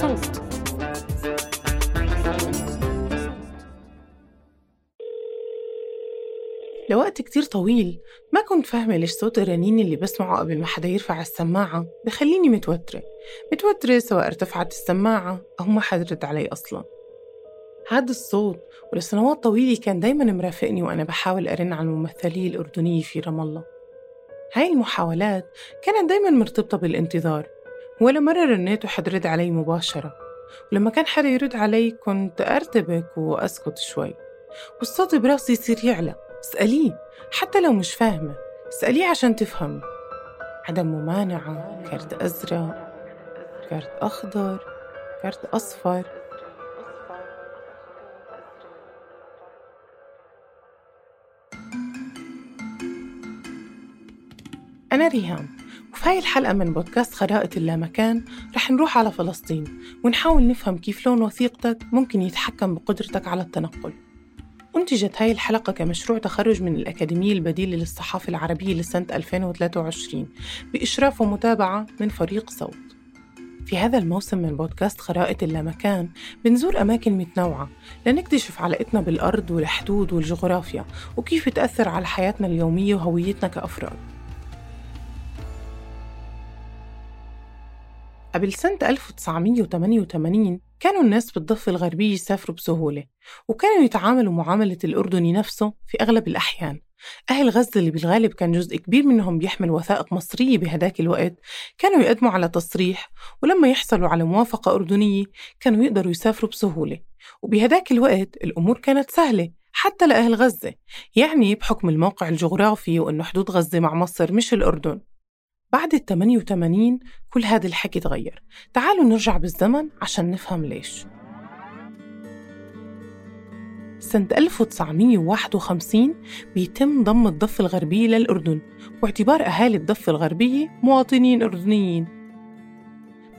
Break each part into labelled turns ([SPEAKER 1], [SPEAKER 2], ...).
[SPEAKER 1] صوت لوقت كتير طويل ما كنت فاهمة ليش صوت الرنين اللي بسمعه قبل ما حدا يرفع السماعة بخليني متوترة. متوترة سواء ارتفعت السماعة أو ما حد رد علي أصلا. هذا الصوت ولسنوات طويلة كان دايما مرافقني وأنا بحاول أرن على الممثلية الأردنية في رام الله. هاي المحاولات كانت دايما مرتبطة بالانتظار. ولا مرة رنيت وحد رد علي مباشرة. ولما كان حدا يرد علي كنت أرتبك وأسكت شوي. والصوت براسي يصير يعلى. اسأليه حتى لو مش فاهمة. اسأليه عشان تفهمي. عدم ممانعة. كارت أزرق. كارت أخضر. كارت أصفر. أنا ريهام. هاي الحلقة من بودكاست خرائط اللامكان رح نروح على فلسطين ونحاول نفهم كيف لون وثيقتك ممكن يتحكم بقدرتك على التنقل. أنتجت هاي الحلقة كمشروع تخرج من الأكاديمية البديلة للصحافة العربية لسنة 2023 بإشراف ومتابعة من فريق صوت. في هذا الموسم من بودكاست خرائط اللامكان بنزور أماكن متنوعة لنكتشف علاقتنا بالأرض والحدود والجغرافيا وكيف تأثر على حياتنا اليومية وهويتنا كأفراد. قبل سنة 1988 كانوا الناس بالضفة الغربية يسافروا بسهولة وكانوا يتعاملوا معاملة الأردني نفسه في أغلب الأحيان. أهل غزة اللي بالغالب كان جزء كبير منهم بيحمل وثائق مصرية بهداك الوقت كانوا يقدموا على تصريح ولما يحصلوا على موافقة أردنية كانوا يقدروا يسافروا بسهولة. وبهداك الوقت الأمور كانت سهلة حتى لأهل غزة يعني بحكم الموقع الجغرافي وأنه حدود غزة مع مصر مش الأردن. بعد ال 88 كل هذا الحكي تغير. تعالوا نرجع بالزمن عشان نفهم ليش. سنة 1951 بيتم ضم الضفة الغربية للأردن واعتبار أهالي الضفة الغربية مواطنين أردنيين.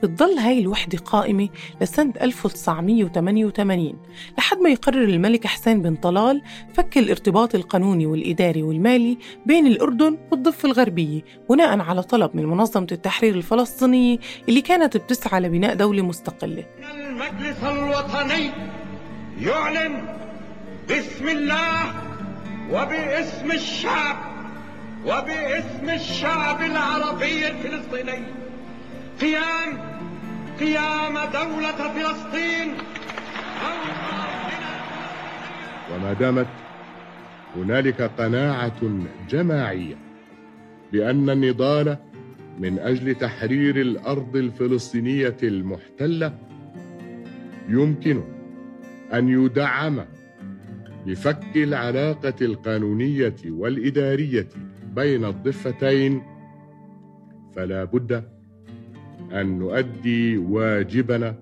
[SPEAKER 1] بتضل هاي الوحدة قائمة لسنة 1988 لحد ما يقرر الملك حسين بن طلال فك الارتباط القانوني والإداري والمالي بين الأردن والضفة الغربية بناء على طلب من منظمة التحرير الفلسطينية اللي كانت بتسعى لبناء دولة مستقلة.
[SPEAKER 2] المجلس الوطني يعلن باسم الله وباسم الشعب وباسم الشعب العربي الفلسطيني. قيام قيام دولة فلسطين.
[SPEAKER 3] وما دامت هنالك قناعة جماعية بأن النضال من أجل تحرير الأرض الفلسطينية المحتلة يمكن أن يدعم بفك العلاقة القانونية والإدارية بين الضفتين فلا بد أن نؤدي واجبنا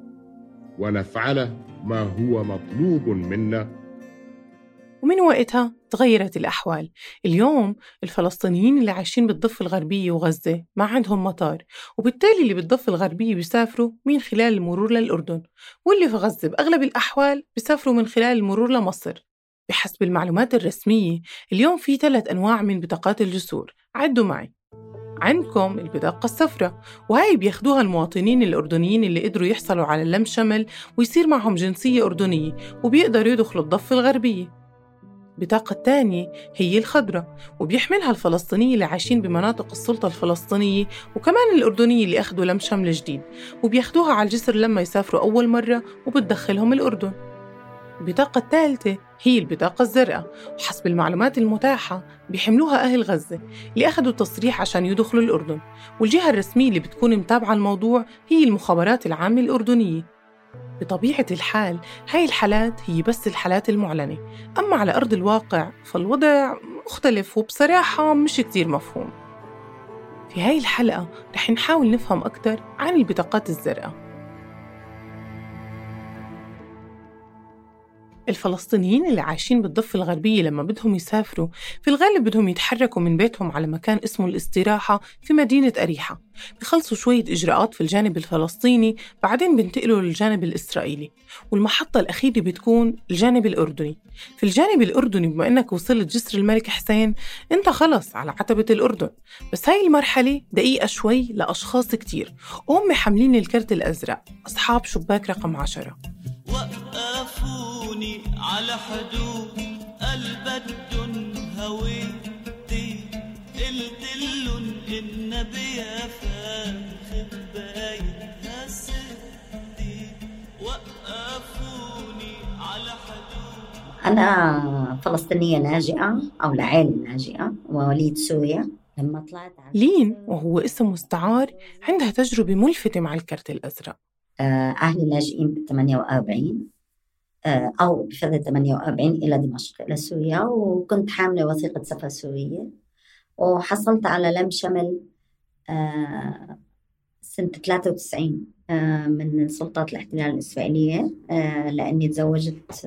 [SPEAKER 3] ونفعل ما هو مطلوب منا.
[SPEAKER 1] ومن وقتها تغيرت الأحوال. اليوم الفلسطينيين اللي عايشين بالضفة الغربية وغزة ما عندهم مطار وبالتالي اللي بالضفة الغربية بيسافروا من خلال المرور للأردن واللي في غزة بأغلب الأحوال بيسافروا من خلال المرور لمصر. بحسب المعلومات الرسمية اليوم في ثلاث أنواع من بطاقات الجسور. عدوا معي. عندكم البطاقة الصفراء. وهي بياخدوها المواطنين الأردنيين اللي قدروا يحصلوا على اللم شمل ويصير معهم جنسية أردنية وبيقدروا يدخلوا الضفة الغربية. البطاقة الثانية هي الخضراء وبيحملها الفلسطينية اللي عايشين بمناطق السلطة الفلسطينية وكمان الأردنية اللي أخذوا لم شمل جديد. وبياخدوها على الجسر لما يسافروا أول مرة وبتدخلهم الأردن. البطاقة الثالثة هي البطاقة الزرقاء. وحسب المعلومات المتاحة بيحملوها أهل غزة اللي أخذوا تصريح عشان يدخلوا الأردن. والجهة الرسمية اللي بتكون متابعة الموضوع هي المخابرات العامة الأردنية. بطبيعة الحال هاي الحالات هي بس الحالات المعلنة. أما على أرض الواقع فالوضع مختلف وبصراحة مش كتير مفهوم. في هاي الحلقة رح نحاول نفهم أكثر عن البطاقات الزرقاء. الفلسطينيين اللي عايشين بالضفة الغربية لما بدهم يسافروا في الغالب بدهم يتحركوا من بيتهم على مكان اسمه الاستراحة في مدينة أريحة. بخلصوا شوية إجراءات في الجانب الفلسطيني بعدين بنتقلوا للجانب الإسرائيلي. والمحطة الأخيرة بتكون الجانب الأردني. في الجانب الأردني بما أنك وصلت جسر الملك حسين أنت خلص على عتبة الأردن. بس هاي المرحلة دقيقة شوي لأشخاص كتير. وهم حاملين الكرت الأزرق أصحاب شباك رقم عشرة.
[SPEAKER 4] وقفوني على حدود البدن هويتي قلت لهم النبي فاخد بايتها ستي وقفوني على حدود
[SPEAKER 5] أنا فلسطينية لاجئة أو لعائلة لاجئة ووليد سوريا. لما طلعت على
[SPEAKER 1] لين وهو اسم مستعار عندها تجربة ملفتة مع الكرت الأزرق.
[SPEAKER 5] آه، أهلي لاجئين بال 48 آه، أو بفترة 48 إلى دمشق إلى سوريا وكنت حاملة وثيقة سفر سورية وحصلت على لم شمل آه، سنة 93 من سلطات الاحتلال الإسرائيلية لأني تزوجت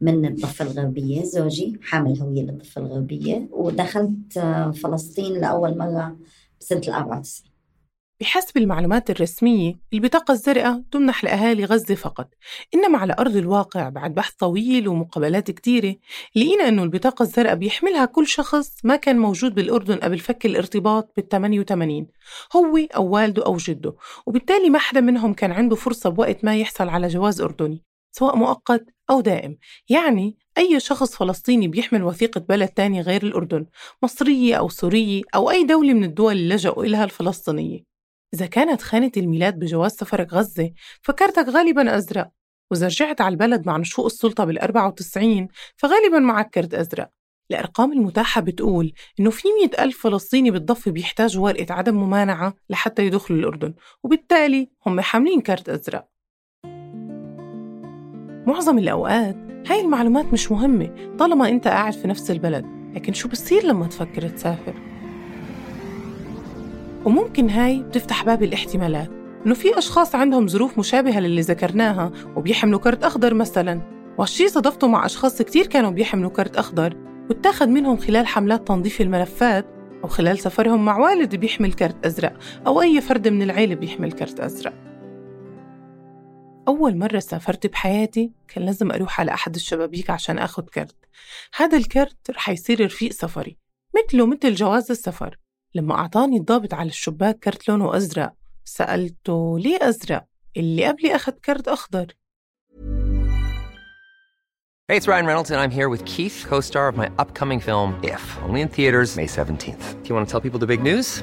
[SPEAKER 5] من الضفة الغربية زوجي حامل هوية للضفة الغربية ودخلت فلسطين لأول مرة بسنة ال 94
[SPEAKER 1] بحسب المعلومات الرسمية البطاقة الزرقاء تمنح لأهالي غزة فقط. إنما على أرض الواقع بعد بحث طويل ومقابلات كتيرة لقينا أنه البطاقة الزرقاء بيحملها كل شخص ما كان موجود بالأردن قبل فك الارتباط بال 88 هو أو والده أو جده. وبالتالي ما حدا منهم كان عنده فرصة بوقت ما يحصل على جواز أردني سواء مؤقت أو دائم. يعني أي شخص فلسطيني بيحمل وثيقة بلد تاني غير الأردن مصرية أو سورية أو أي دولة من الدول اللي لجأوا إلها الفلسطينية. إذا كانت خانة الميلاد بجواز سفرك غزة فكرتك غالبا أزرق. وإذا رجعت على البلد مع نشوء السلطة بال 94 فغالبا معك كرت أزرق. الأرقام المتاحة بتقول إنه في مئة ألف فلسطيني بالضفة بيحتاجوا ورقة عدم ممانعة لحتى يدخلوا الأردن وبالتالي هم حاملين كارت أزرق. معظم الأوقات هاي المعلومات مش مهمة طالما أنت قاعد في نفس البلد لكن شو بصير لما تفكر تسافر؟ وممكن هاي بتفتح باب الاحتمالات. إنه في أشخاص عندهم ظروف مشابهة للي ذكرناها وبيحملوا كرت أخضر مثلاً. وهالشي صدفته مع أشخاص كتير كانوا بيحملوا كرت أخضر واتاخد منهم خلال حملات تنظيف الملفات أو خلال سفرهم مع والد بيحمل كرت أزرق أو أي فرد من العيلة بيحمل كرت أزرق. أول مرة سافرت بحياتي كان لازم أروح على أحد الشبابيك عشان أخد كرت. هذا الكرت رح يصير رفيق سفري مثله مثل جواز السفر. لما أعطاني الضابط على الشباك كرت لونه أزرق سألته ليه أزرق؟ اللي قبلي أخذ كرت أخضر
[SPEAKER 6] Hey, it's Ryan Reynolds, and I'm here with Keith, co star of my upcoming film, If, only in theaters, May 17th. Do you want to tell people the big news?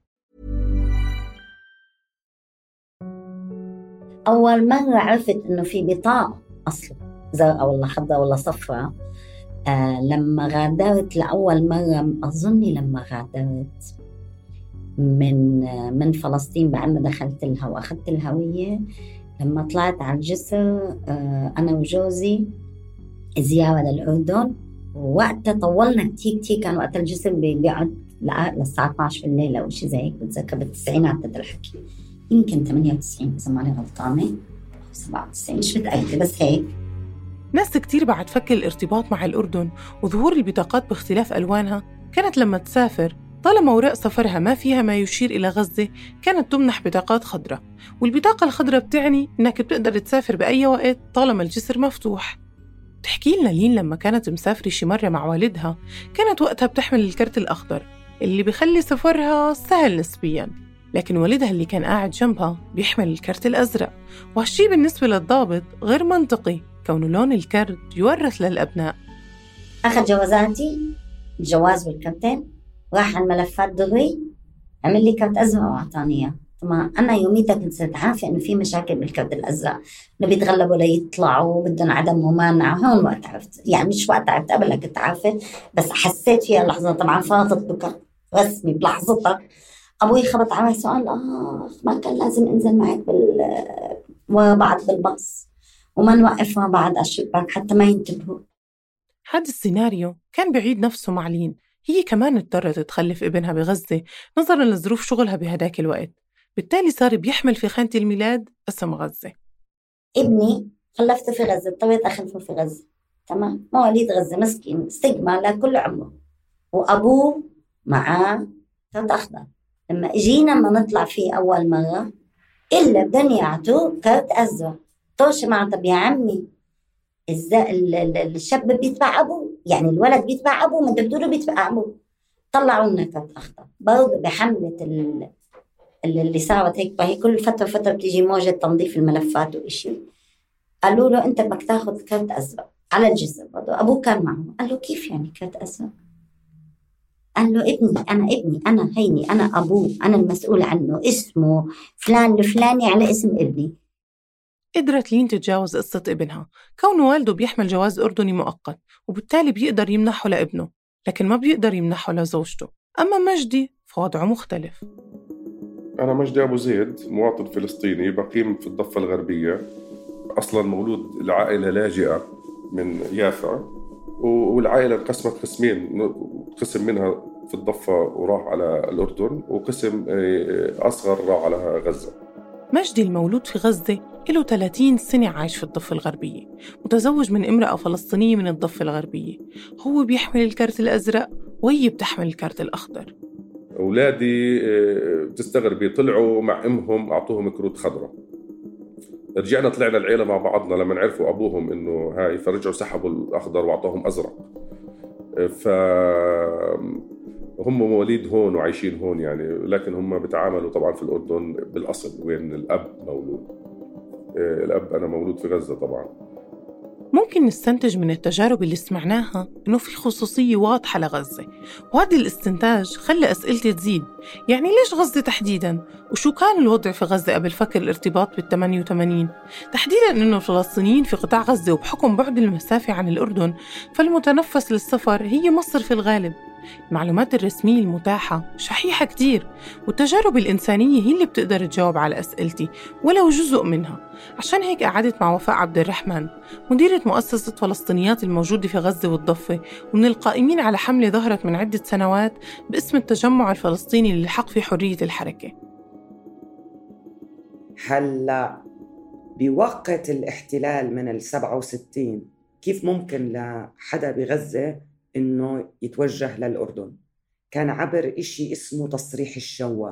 [SPEAKER 5] أول مرة عرفت إنه في بطاقة أصلا زرقاء ولا خضراء ولا صفراء آه لما غادرت لأول مرة أظني لما غادرت من من فلسطين بعد ما دخلت لها واخذت الهوية لما طلعت على الجسر آه، أنا وجوزي زيارة للأردن. ووقتها طولنا كتير كتير كان وقت الجسر بيقعد للساعة 12 بالليل أو شيء زي هيك بتذكر بالتسعينات هذا الحكي يمكن 98 اذا ماني غلطانة. 97 مش متأكدة بس هيك.
[SPEAKER 1] ناس كتير بعد فك الارتباط مع الأردن وظهور البطاقات باختلاف ألوانها. كانت لما تسافر طالما أوراق سفرها ما فيها ما يشير إلى غزة كانت تمنح بطاقات خضراء والبطاقة الخضراء بتعني إنك بتقدر تسافر بأي وقت طالما الجسر مفتوح. تحكي لنا لين لما كانت مسافرة شي مرة مع والدها كانت وقتها بتحمل الكرت الأخضر اللي بخلي سفرها سهل نسبياً. لكن والدها اللي كان قاعد جنبها بيحمل الكرت الأزرق. وهالشي بالنسبة للضابط غير منطقي. كون لون الكرت يورث للأبناء.
[SPEAKER 5] أخذ جوازاتي الجواز والكرتين. راح على الملفات دغري. عمل لي كرت أزرق وأعطاني إياه. طبعا أنا يوميتها كنت عارفة إنه في مشاكل بالكرت الأزرق. إنه بيتغلبوا ليطلعوا بدهم عدم ممانعة. هون وقت عرفت. يعني مش وقت عرفت. قبل كنت عارفة بس حسيت فيها لحظة طبعا فاضت بكرت رسمي بلحظتها. أبوي خبط علي سؤال آخ ما كان لازم أنزل معك بال وبعد بالباص وما نوقف مع بعض على الشباك حتى ما ينتبهوا.
[SPEAKER 1] هذا السيناريو كان بعيد نفسه مع لين. هي كمان اضطرت تخلف ابنها بغزة نظرا لظروف شغلها بهداك الوقت. بالتالي صار بيحمل في خانة الميلاد اسم غزة.
[SPEAKER 5] ابني خلفته في غزة اضطريت أخلفه في غزة. تمام؟ مواليد غزة مسكين استجمع لكل عمره. وأبوه معاه كرت أخضر لما اجينا ما نطلع فيه أول مرة إلا بدهم يعطوه كرت أزرق طوش معه طب يا عمي الشاب بيتبع ابوه يعني الولد بيتبع ابوه ما بتقولوا بيتبع ابوه طلعوا لنا كرت اخضر برضه بحملة اللي صارت هيك هي كل فترة فتره بتيجي موجة تنظيف الملفات وإشي. قالوا له أنت بدك تاخذ كرت ازرق على الجسر برضه أبوه كان معه قال له كيف يعني كرت ازرق قال له ابني أنا ابني أنا هيني أنا أبوه أنا المسؤول عنه اسمه فلان الفلاني على اسم ابني.
[SPEAKER 1] قدرت لين تتجاوز قصة ابنها. كون والده بيحمل جواز أردني مؤقت وبالتالي بيقدر يمنحه لابنه لكن ما بيقدر يمنحه لزوجته. أما مجدي فوضعه مختلف.
[SPEAKER 7] أنا مجدي أبو زيد مواطن فلسطيني بقيم في الضفة الغربية. أصلا مولود لعائلة لاجئة من يافا. والعائلة انقسمت قسمين قسم منها في الضفة وراح على الأردن وقسم آه، أصغر راح على غزة.
[SPEAKER 1] مجدي المولود في غزة له 30 سنة عايش في الضفة الغربية متزوج من امرأة فلسطينية من الضفة الغربية. هو بيحمل الكارت الأزرق وهي بتحمل الكارت الأخضر.
[SPEAKER 7] أولادي آه، بتستغربي طلعوا مع أمهم أعطوهم كروت خضراء. رجعنا طلعنا العيلة مع بعضنا لما عرفوا أبوهم إنه هاي فرجعوا سحبوا الأخضر وأعطوهم أزرق. آه، ف هم مواليد هون وعايشين هون يعني لكن هم بيتعاملوا طبعا في الأردن بالأصل وين الأب مولود. آه، الأب أنا مولود في غزة طبعا.
[SPEAKER 1] ممكن نستنتج من التجارب اللي سمعناها إنه في خصوصية واضحة لغزة. وهذا الاستنتاج خلى أسئلتي تزيد. يعني ليش غزة تحديداً؟ وشو كان الوضع في غزة قبل فك الارتباط بال 88 تحديداً إنه الفلسطينيين في قطاع غزة وبحكم بعد المسافة عن الأردن فالمتنفس للسفر هي مصر في الغالب. المعلومات الرسمية المتاحة شحيحة كتير والتجارب الإنسانية هي اللي بتقدر تجاوب على أسئلتي ولو جزء منها. عشان هيك قعدت مع وفاء عبد الرحمن مديرة مؤسسة فلسطينيات الموجودة في غزة والضفة ومن القائمين على حملة ظهرت من عدة سنوات باسم التجمع الفلسطيني للحق في حرية الحركة.
[SPEAKER 8] هلا بوقت الاحتلال من ال 67 كيف ممكن لحدا بغزة إنه يتوجه للأردن. كان عبر إشي اسمه تصريح الشوا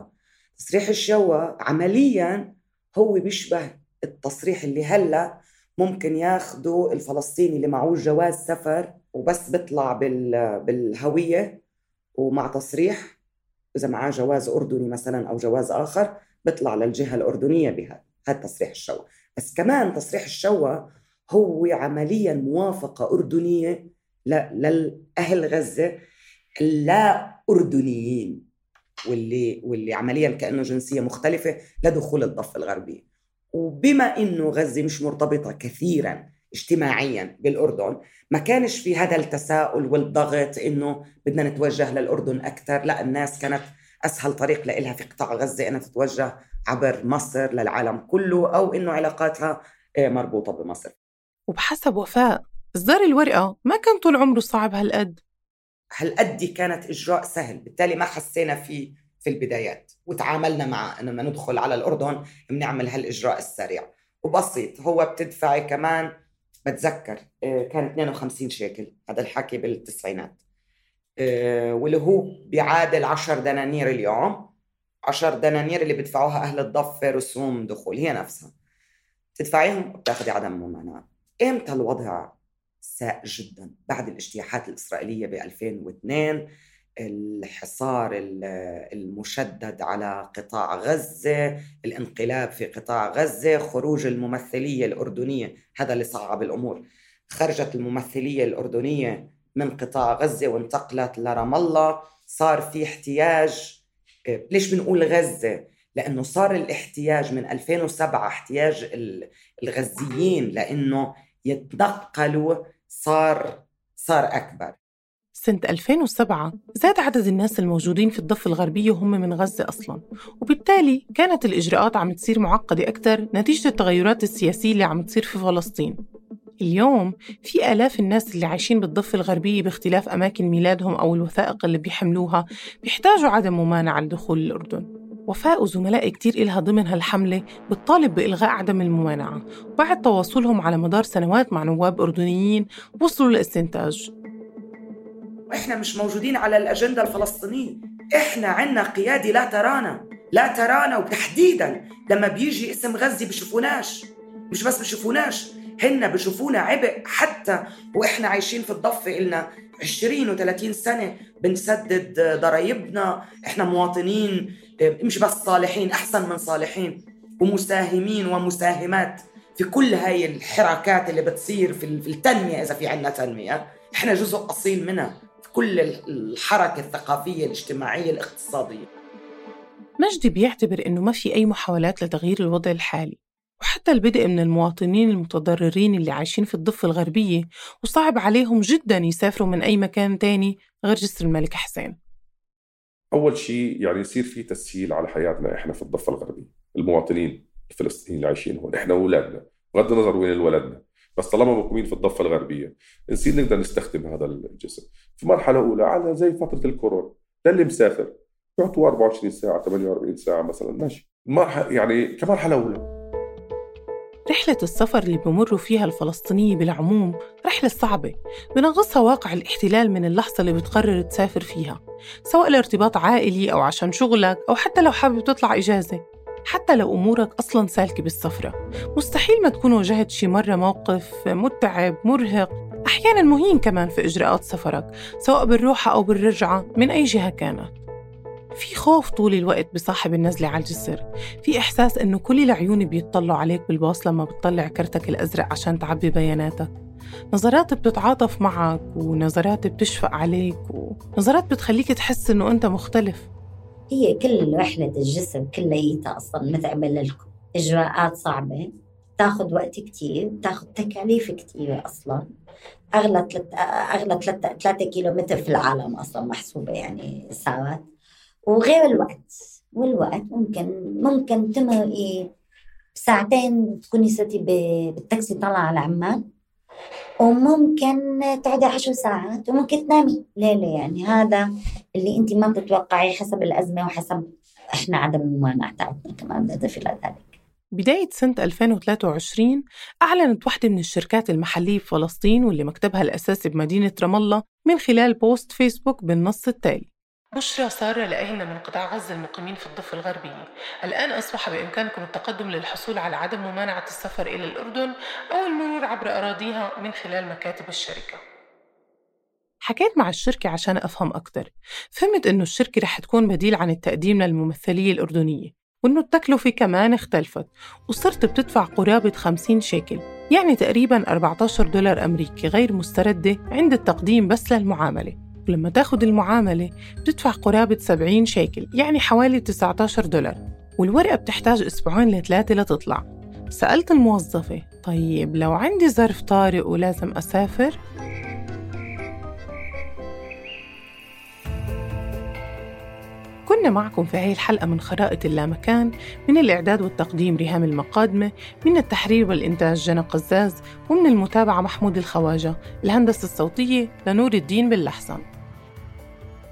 [SPEAKER 8] تصريح الشوا عمليا هو بيشبه التصريح اللي هلأ ممكن ياخذوا الفلسطيني اللي معه جواز سفر وبس بيطلع بالهوية ومع تصريح. إذا معاه جواز أردني مثلا أو جواز آخر بيطلع للجهة الأردنية بهذا هذا تصريح الشوا بس كمان تصريح الشوا هو عمليا موافقة أردنية للاهل غزة اللا أردنيين واللي واللي عمليا كأنه جنسية مختلفة لدخول الضفة الغربية. وبما إنه غزة مش مرتبطة كثيرا اجتماعيا بالأردن ما كانش في هذا التساؤل والضغط إنه بدنا نتوجه للأردن أكثر؟ لا الناس كانت أسهل طريق لإلها في قطاع غزة أنها تتوجه عبر مصر للعالم كله أو إنه علاقاتها آه، مربوطة بمصر.
[SPEAKER 1] وبحسب وفاء إصدار الورقة ما كان طول عمره صعب هالقد؟
[SPEAKER 8] هالقد كانت إجراء سهل بالتالي ما حسينا فيه في البدايات وتعاملنا مع إنه بدنا ندخل على الأردن بنعمل هالإجراء السريع. وبسيط هو بتدفعي كمان بتذكر آه، كان 52 شيكل هذا الحكي بالتسعينات. آه، واللي هو بيعادل 10 دنانير اليوم 10 دنانير اللي بيدفعوها أهل الضفة رسوم دخول هي نفسها. تدفعيهم؟ وبتاخذي عدم ممانعة. إمتى الوضع ساء جدا. بعد الاجتياحات الإسرائيلية ب 2002 الحصار المشدد على قطاع غزة الانقلاب في قطاع غزة خروج الممثلية الأردنية هذا اللي صعب الأمور. خرجت الممثلية الأردنية من قطاع غزة وانتقلت لرام الله. صار في احتياج ليش بنقول غزة؟ لأنه صار الاحتياج من 2007 احتياج الغزيين لأنه يتنقلوا صار صار أكبر.
[SPEAKER 1] سنة 2007 زاد عدد الناس الموجودين في الضفة الغربية وهم من غزة أصلاً وبالتالي كانت الإجراءات عم تصير معقدة أكثر نتيجة التغيرات السياسية اللي عم تصير في فلسطين. اليوم في آلاف الناس اللي عايشين بالضفة الغربية باختلاف أماكن ميلادهم أو الوثائق اللي بيحملوها بيحتاجوا عدم ممانعة لدخول الأردن. وفاء وزملاء كتير إلها ضمن هالحملة بتطالب بإلغاء عدم الممانعة وبعد تواصلهم على مدار سنوات مع نواب أردنيين وصلوا لاستنتاج
[SPEAKER 8] إحنا مش موجودين على الأجندة الفلسطينية. إحنا عنا قياده لا ترانا. لا ترانا وتحديدا لما بيجي اسم غزه بشوفوناش. مش بس بشوفوناش هن بشوفونا عبء حتى وإحنا عايشين في الضفة إلنا. 20 و30 سنة بنسدد ضرايبنا. إحنا مواطنين مش بس صالحين أحسن من صالحين. ومساهمين ومساهمات. في كل هاي الحركات اللي بتصير في التنمية إذا في عنا تنمية إحنا جزء أصيل منها. كل الحركة الثقافية الاجتماعية الاقتصادية.
[SPEAKER 1] مجدي بيعتبر إنه ما في أي محاولات لتغيير الوضع الحالي. وحتى البدء من المواطنين المتضررين اللي عايشين في الضفة الغربية وصعب عليهم جدا يسافروا من أي مكان تاني غير جسر الملك حسين.
[SPEAKER 7] أول شيء يعني يصير في تسهيل على حياتنا إحنا في الضفة الغربية المواطنين الفلسطينيين اللي عايشين هون إحنا أولادنا بغض النظر وين الولدنا بس طالما مقيمين في الضفة الغربية نصير نقدر نستخدم هذا الجسم في مرحلة أولى على زي فترة الكورونا للي مسافر يعطوا 24 ساعة 48 ساعة مثلا ماشي. مرحلة يعني كمرحلة أولى.
[SPEAKER 1] رحلة السفر اللي بمروا فيها الفلسطينية بالعموم رحلة صعبة بنغصها واقع الاحتلال من اللحظة اللي بتقرر تسافر فيها سواء لارتباط عائلي أو عشان شغلك أو حتى لو حابب تطلع إجازة حتى لو أمورك أصلا سالكة بالسفرة. مستحيل ما تكون واجهت شي مرة موقف متعب مرهق أحيانا مهين كمان في إجراءات سفرك سواء بالروحة أو بالرجعة من أي جهة كانت. في خوف طول الوقت بصاحب النزلة على الجسر في إحساس إنه كل العيون بيطلعوا عليك بالباص لما بتطلع كرتك الأزرق عشان تعبي بياناتك. نظرات بتتعاطف معك ونظرات بتشفق عليك ونظرات بتخليك تحس إنه أنت مختلف.
[SPEAKER 5] هي كل رحلة الجسم كليتها أصلا متعبة لكم إجراءات صعبة. تاخذ وقت كتير تاخذ تكاليف كتيرة أصلا. أغلى تلت أغلى ثلاثة ثلاثة كيلو متر في العالم أصلا محسوبة يعني ساعات. وغير الوقت والوقت ممكن ممكن تمرقي بساعتين تكوني صرتي بالتاكسي طالعة على عمان وممكن تقعدي عشر ساعات وممكن تنامي. ليلة يعني هذا اللي انت ما بتتوقعي حسب الأزمة وحسب إحنا عدم الممانعة تاعتنا كمان بنضيف إلى ذلك
[SPEAKER 1] بداية سنة 2023 أعلنت واحدة من الشركات المحلية في فلسطين واللي مكتبها الأساسي بمدينة رام الله من خلال بوست فيسبوك بالنص التالي. بشرى سارة لأهلنا من قطاع غزة المقيمين في الضفة الغربية. الآن أصبح بإمكانكم التقدم للحصول على عدم ممانعة السفر إلى الأردن أو المرور عبر أراضيها من خلال مكاتب الشركة. حكيت مع الشركة عشان أفهم أكثر فهمت إنه الشركة رح تكون بديل عن التقديم للممثلية الأردنية وإنه التكلفة كمان اختلفت وصرت بتدفع قرابة 50 شيكل يعني تقريبا 14 دولار أمريكي غير مستردة عند التقديم بس للمعاملة. ولما تاخد المعاملة بتدفع قرابة 70 شيكل يعني حوالي 19 دولار والورقة بتحتاج أسبوعين لثلاثة لتطلع. سألت الموظفة طيب لو عندي ظرف طارئ ولازم أسافر؟ كنا معكم في هاي الحلقة من خرائط اللامكان من الإعداد والتقديم ريهام المقادمة من التحرير والإنتاج جنى قزاز ومن المتابعة محمود الخواجة الهندسة الصوتية لنور الدين باللحسن